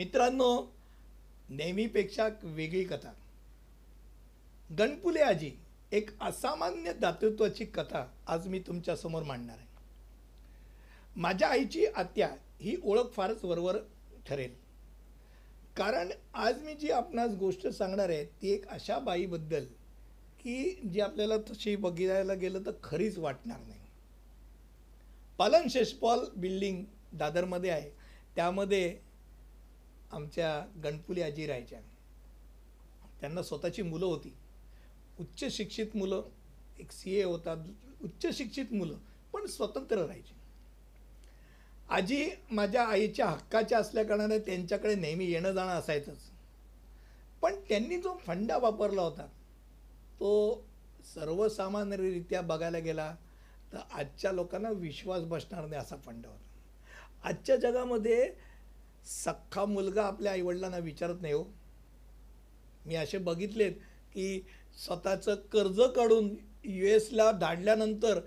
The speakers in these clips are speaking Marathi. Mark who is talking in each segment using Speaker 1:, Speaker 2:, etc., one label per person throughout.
Speaker 1: मित्रांनो नेहमीपेक्षा वेगळी कथा. गणपुले आजी एक असामान्य दातृत्वाची कथा आज मी तुमच्यासमोर मांडणार आहे. माझ्या आईची आत्या ही ओळख फारच वरवर ठरेल. कारण आज मी जी आपणास गोष्ट सांगणार आहे ती एक अशा बाईबद्दल की जी आपल्याला तशी बघायला गेलं तर खरीच वाटणार नाही. पालन शेषपॉल बिल्डिंग दादरमध्ये आहे. त्यामध्ये आमच्या गणपुली आजी राहायच्या. त्यांना स्वतःची मुलं होती. उच्च शिक्षित मुलं एक सी ए होता उच्च शिक्षित मुलं पण स्वतंत्र राहायची. आजी माझ्या आईच्या हक्काच्या असल्याकारणाने त्यांच्याकडे नेहमी येणं जाणं असायचंच. पण त्यांनी जो फंडा वापरला होता तो सर्वसामान्यरित्या बघायला गेला तर आजच्या लोकांना विश्वास बसणार नाही असा फंडा होता. आजच्या जगामध्ये सख्खा मुलगा आपल्या आईवडिलांना विचारत नाही हो. मी असे बघितलेत की स्वतःचं कर्ज काढून यू एसला धाडल्यानंतर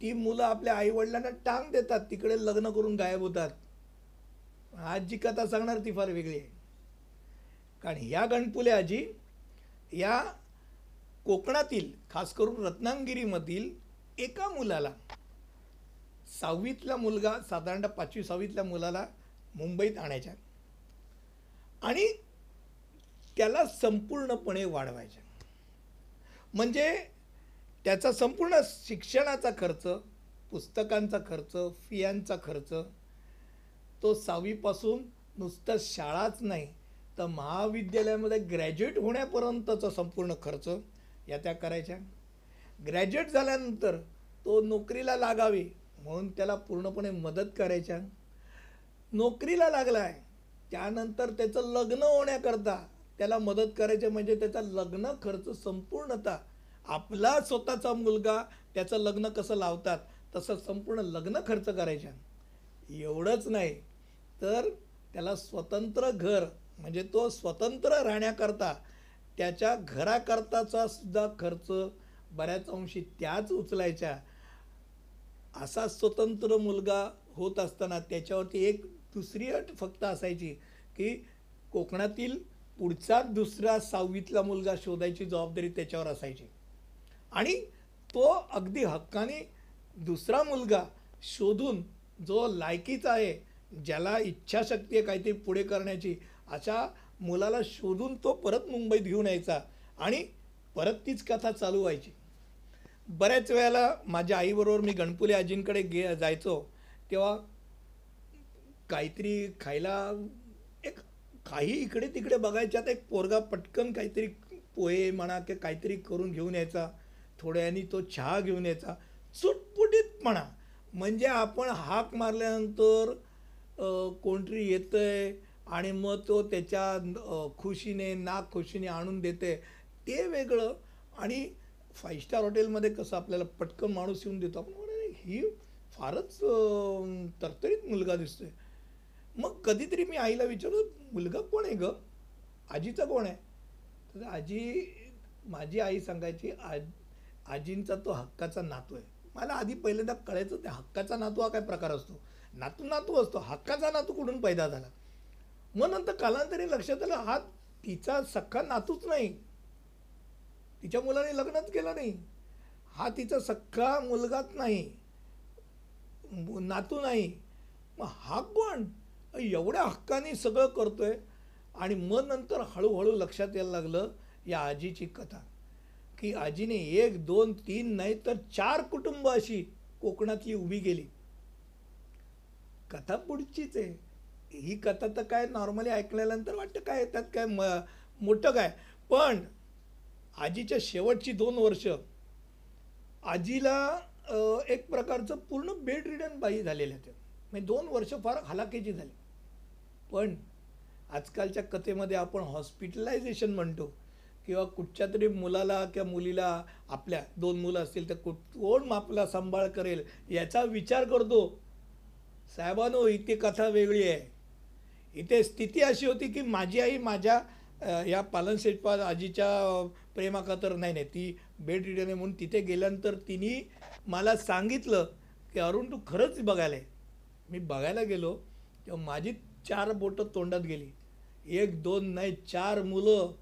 Speaker 1: ती मुलं आपल्या आईवडिलांना टांग देतात तिकडे लग्न करून गायब होतात. आज जी कथा सांगणार ती फार वेगळी आहे. कारण ह्या गणपुले आजी या कोकणातील खास करून रत्नागिरीमधील एका मुलाला सहावीतला मुलगा साधारणतः पाचवी सहावीतल्या मुलाला मुंबईत आणायच्या. आणि त्याला संपूर्णपणे वाढवायच्या. म्हणजे त्याचा संपूर्ण शिक्षणाचा खर्च पुस्तकांचा खर्च फियांचा खर्च तो सहावीपासून नुसतं शाळाच नाही तर महाविद्यालयामध्ये ग्रॅज्युएट होण्यापर्यंतचा संपूर्ण खर्च या त्या करायच्या. ग्रॅज्युएट झाल्यानंतर तो नोकरीला लागावी म्हणून त्याला पूर्णपणे मदत करायच्या. नोकरीला लागला आहे त्यानंतर त्याचं लग्न होण्याकरता त्याला मदत करायचे म्हणजे त्याचा लग्न खर्च संपूर्णतः आपला स्वतःचा मुलगा त्याचं लग्न कसं लावतात तसं संपूर्ण लग्न खर्च करायच्या एवढंच नाही तर त्याला स्वतंत्र घर म्हणजे तो स्वतंत्र राहण्याकरता त्याच्या घराकरताचा सुद्धा खर्च बऱ्याच अंशी त्याच उचलायच्या असा स्वतंत्र मुलगा होत असताना त्याच्यावरती एक दुसरी अट फक्त असायची की कोकणातील पुढचा दुसरा सहावीतला मुलगा शोधायची जबाबदारी त्याच्यावर असायची. आणि तो अगदी हक्काने दुसरा मुलगा शोधून जो लायकीचा आहे ज्याला इच्छाशक्ती आहे काहीतरी पुढे करण्याची अशा मुलाला शोधून तो परत मुंबईत घेऊन यायचा आणि परत तीच कथा चालू व्हायची. बऱ्याच वेळेला माझ्या आईबरोबर मी गणपुले आजींकडे गे जायचो. तेव्हा काहीतरी खायला एक काही इकडे तिकडे बघायच्यात एक पोरगा पटकन काहीतरी पोहे म्हणा की काहीतरी करून घेऊन यायचा. थोड्यानी तो चहा घेऊन यायचा. चुटपुटीतपणा म्हणजे आपण हाक मारल्यानंतर कोणतरी येतं आहे आणि मग तो त्याच्या खुशीने नाक खुशीने आणून देते ते वेगळं. आणि फाईव्ह स्टार हॉटेलमध्ये कसं आपल्याला पटकन माणूस येऊन देतो. आपण ही फारच तरतरीत मुलगा दिसतोय. मग कधीतरी मी आईला विचारलं मुलगा कोण आहे ग? आजीचा कोण आहे? तर आजी माझी आई सांगायची आज आजींचा तो हक्काचा नातू आहे. मला आधी पहिल्यांदा कळायचं ते हक्काचा नातू हा काय प्रकार असतो? नातू नातू असतो. हक्काचा नातू कुठून पैदा झाला? मग नंतर कालांतरी लक्षात आलं हा तिचा सख्खा नातूच नाही. तिच्या मुलाने लग्नच केलं नाही. हा तिचा सख्खा मुलगाच नाही. नातू नाही. मग हा कोण? एवढ्या हक्काने सगळं करतोय आणि मग नंतर हळूहळू लक्षात यायला लागलं या आजीची कथा. की आजीने एक दोन तीन नाही तर चार कुटुंब अशी कोकणातली उभी गेली कथा पुढचीच आहे. ही कथा तर काय नॉर्मली ऐकल्यानंतर वाटतं काय त्यात काय म मोठं काय? पण आजीच्या शेवटची दोन वर्ष आजीला एक प्रकारचं पूर्ण बेड रिडन बाई झालेल्या त्या म्हणजे दोन वर्ष फार हलाखीची झाली. पण आजकालच्या कथेमध्ये आपण हॉस्पिटलायझेशन म्हणतो. किंवा कुठच्या तरी मुलाला किंवा मुलीला आपल्या दोन मुलं असतील तर कुठ कोण आपला सांभाळ करेल याचा विचार करतो. साहेबांनो इथे कथा वेगळी आहे. इथे स्थिती अशी होती की माझी आई माझ्या या पालन शेटपाल आजीच्या प्रेमाखातर नाही नाही ती बेड रिडन आहे म्हणून तिथे गेल्यानंतर तिने मला सांगितलं की अरुण तू खरंच बघायला आहे मी बघायला गेलो. तेव्हा माझी चार बोटं तोंडात गेली. एक दोन नाही चार मुलं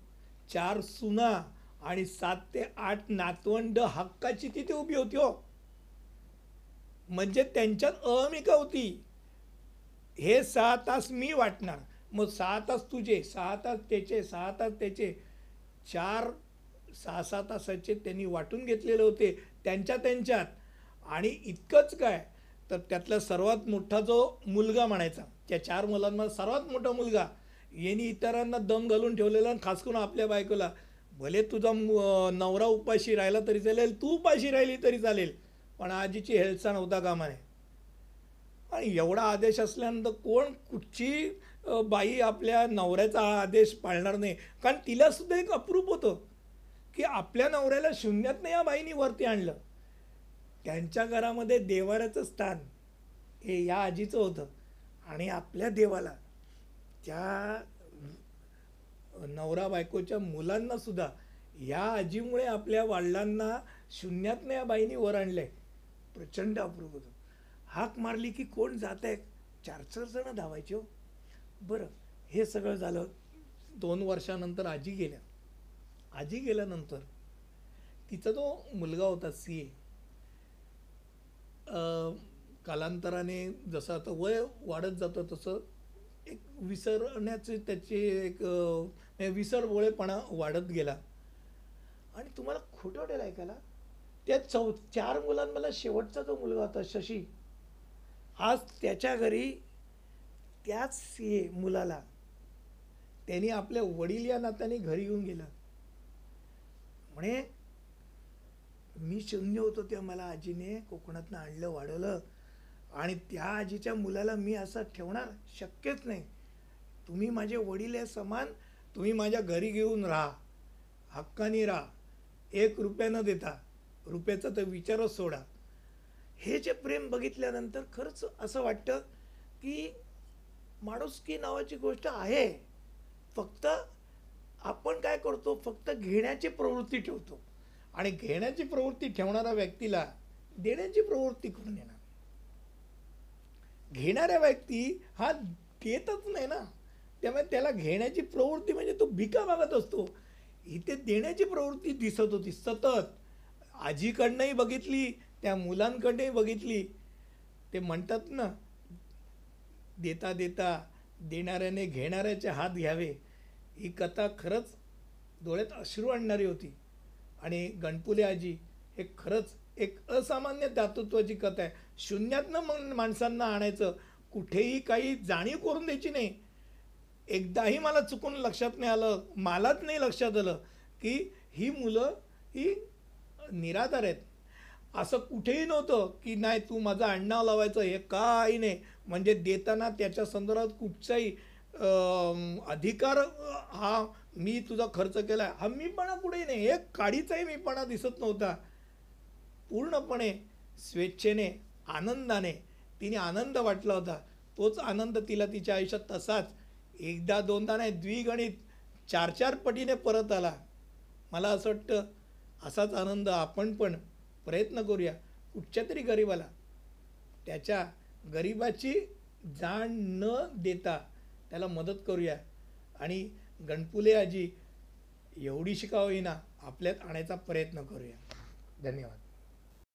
Speaker 1: चार सुना आणि सात ते आठ नातवंड हक्काची तिथे उभी होती हो. म्हणजे त्यांच्यात अहमिका होती. हे सहा तास मी वाटणार. मग सहा तास तुझे सहा तास त्याचे सहा तास त्याचे. चार सहा सहा तासाचे त्यांनी वाटून घेतलेले होते. त्यांच्या त्यांच्यात. आणि इतकंच काय? तर त्यातला सर्वात मोठा जो मुलगा म्हणायचा. त्या चार मुलांमध्ये सर्वात मोठा मुलगा यांनी इतरांना दम घालून ठेवलेला आणि खास करून आपल्या बायकोला. भले तुझा नवरा उपाशी राहिला तरी चालेल तू उपाशी राहिली तरी चालेल पण आजीची हेळसाण होता कामा नये. आणि एवढा आदेश असल्यानंतर कोण कुठची बाई आपल्या नवऱ्याचा आदेश पाळणार नाही. कारण तिलासुद्धा एक अप्रूप होतं की आपल्या नवऱ्याला शून्यातनं या बाईनी वरती आणलं. त्यांच्या घरामध्ये देवाऱ्याचं स्थान हे या आजीचं होतं. आणि आपल्या देवाला त्या नवरा बायकोच्या मुलांना सुद्धा या आजीमुळे आपल्या वडिलांना शून्यातनं या बाईनी वर आणलंय. प्रचंड अप्रूप होतं. हाक मारली की कोण जात आहे चार चार जण धावायचे हो. बरं हे सगळं झालं. दोन वर्षानंतर आजी गेल्या. आजी गेल्यानंतर तिचा जो मुलगा होता सी ए कालांतराने जसं आता वय वाढत जातं तसं एक विसरण्याचे त्याचे एक विसरवळेपणा वाढत गेला. आणि तुम्हाला खोटं वाटेल ऐकायला त्या चौ चार मुलांमधला शेवटचा जो मुलगा होता शशी आज त्याच्या घरी त्याच सी मुलाला त्यांनी आपल्या वडील या नात्याने घरी येऊन गेलं. म्हणे मी शून्य होतो तेव्हा मला आजीने कोकणातनं आणलं वाढवलं. आणि त्या आजीच्या मुलाला मी असं ठेवणार शक्यच नाही. तुम्ही माझे वडील आहे समान तुम्ही माझ्या घरी घेऊन राहा. हक्कानी राहा. एक रुपया न देता रुपयाचा तर विचारच सोडा. हे जे प्रेम बघितल्यानंतर खरंच असं वाटतं की माणुसकी नावाची गोष्ट आहे. फक्त आपण काय करतो? फक्त घेण्याची प्रवृत्ती ठेवतो. आणि घेण्याची प्रवृत्ती ठेवणाऱ्या व्यक्तीला देण्याची प्रवृत्ती करून येणार घेणाऱ्या व्यक्ती हा देतच नाही ना. त्यामुळे त्याला घेण्याची प्रवृत्ती म्हणजे तो भिका मागत असतो. इथे देण्याची प्रवृत्ती दिसत होती सतत. आजीकडनंही बघितली त्या मुलांकडनंही बघितली. ते म्हणतात ना देता देता देणाऱ्याने घेणाऱ्याचे हात घ्यावे. ही कथा खरंच डोळ्यात अश्रू आणणारी होती. आणि गणपुले आजी हे खरंच एक असामान्य दातृत्वाची कथा आहे. शून्यातनं मग माणसांना आणायचं कुठेही काही जाणीव करून द्यायची नाही. एकदाही मला चुकून लक्षात नाही आलं मलाच नाही लक्षात आलं की ही मुलं ही निराधार आहेत. असं कुठेही नव्हतं की नाही तू माझं आडनाव लावायचं हे काही नाही. म्हणजे देताना त्याच्या संदर्भात कुठचाही अधिकार हा मी तुझा खर्च केला हा मीपणा कुठेही नाही. एक काडीचाही मीपणा दिसत नव्हता. पूर्णपणे स्वेच्छेने आनंदाने. तिने आनंद वाटला होता. तोच आनंद तिला तिच्या आयुष्यात तसाच. एकदा दोनदा नाही द्विगणित चार चार पटीने परत आला. मला असं वाटतं असाच आनंद आपण पण प्रयत्न करूया कुठच्या तरी गरिबाला. त्याच्या गरिबाची जाण न देता त्याला मदत करूया. आणि गणपुले आजी एवढी शिकावी ना आपल्यात आणायचा प्रयत्न करूया. धन्यवाद.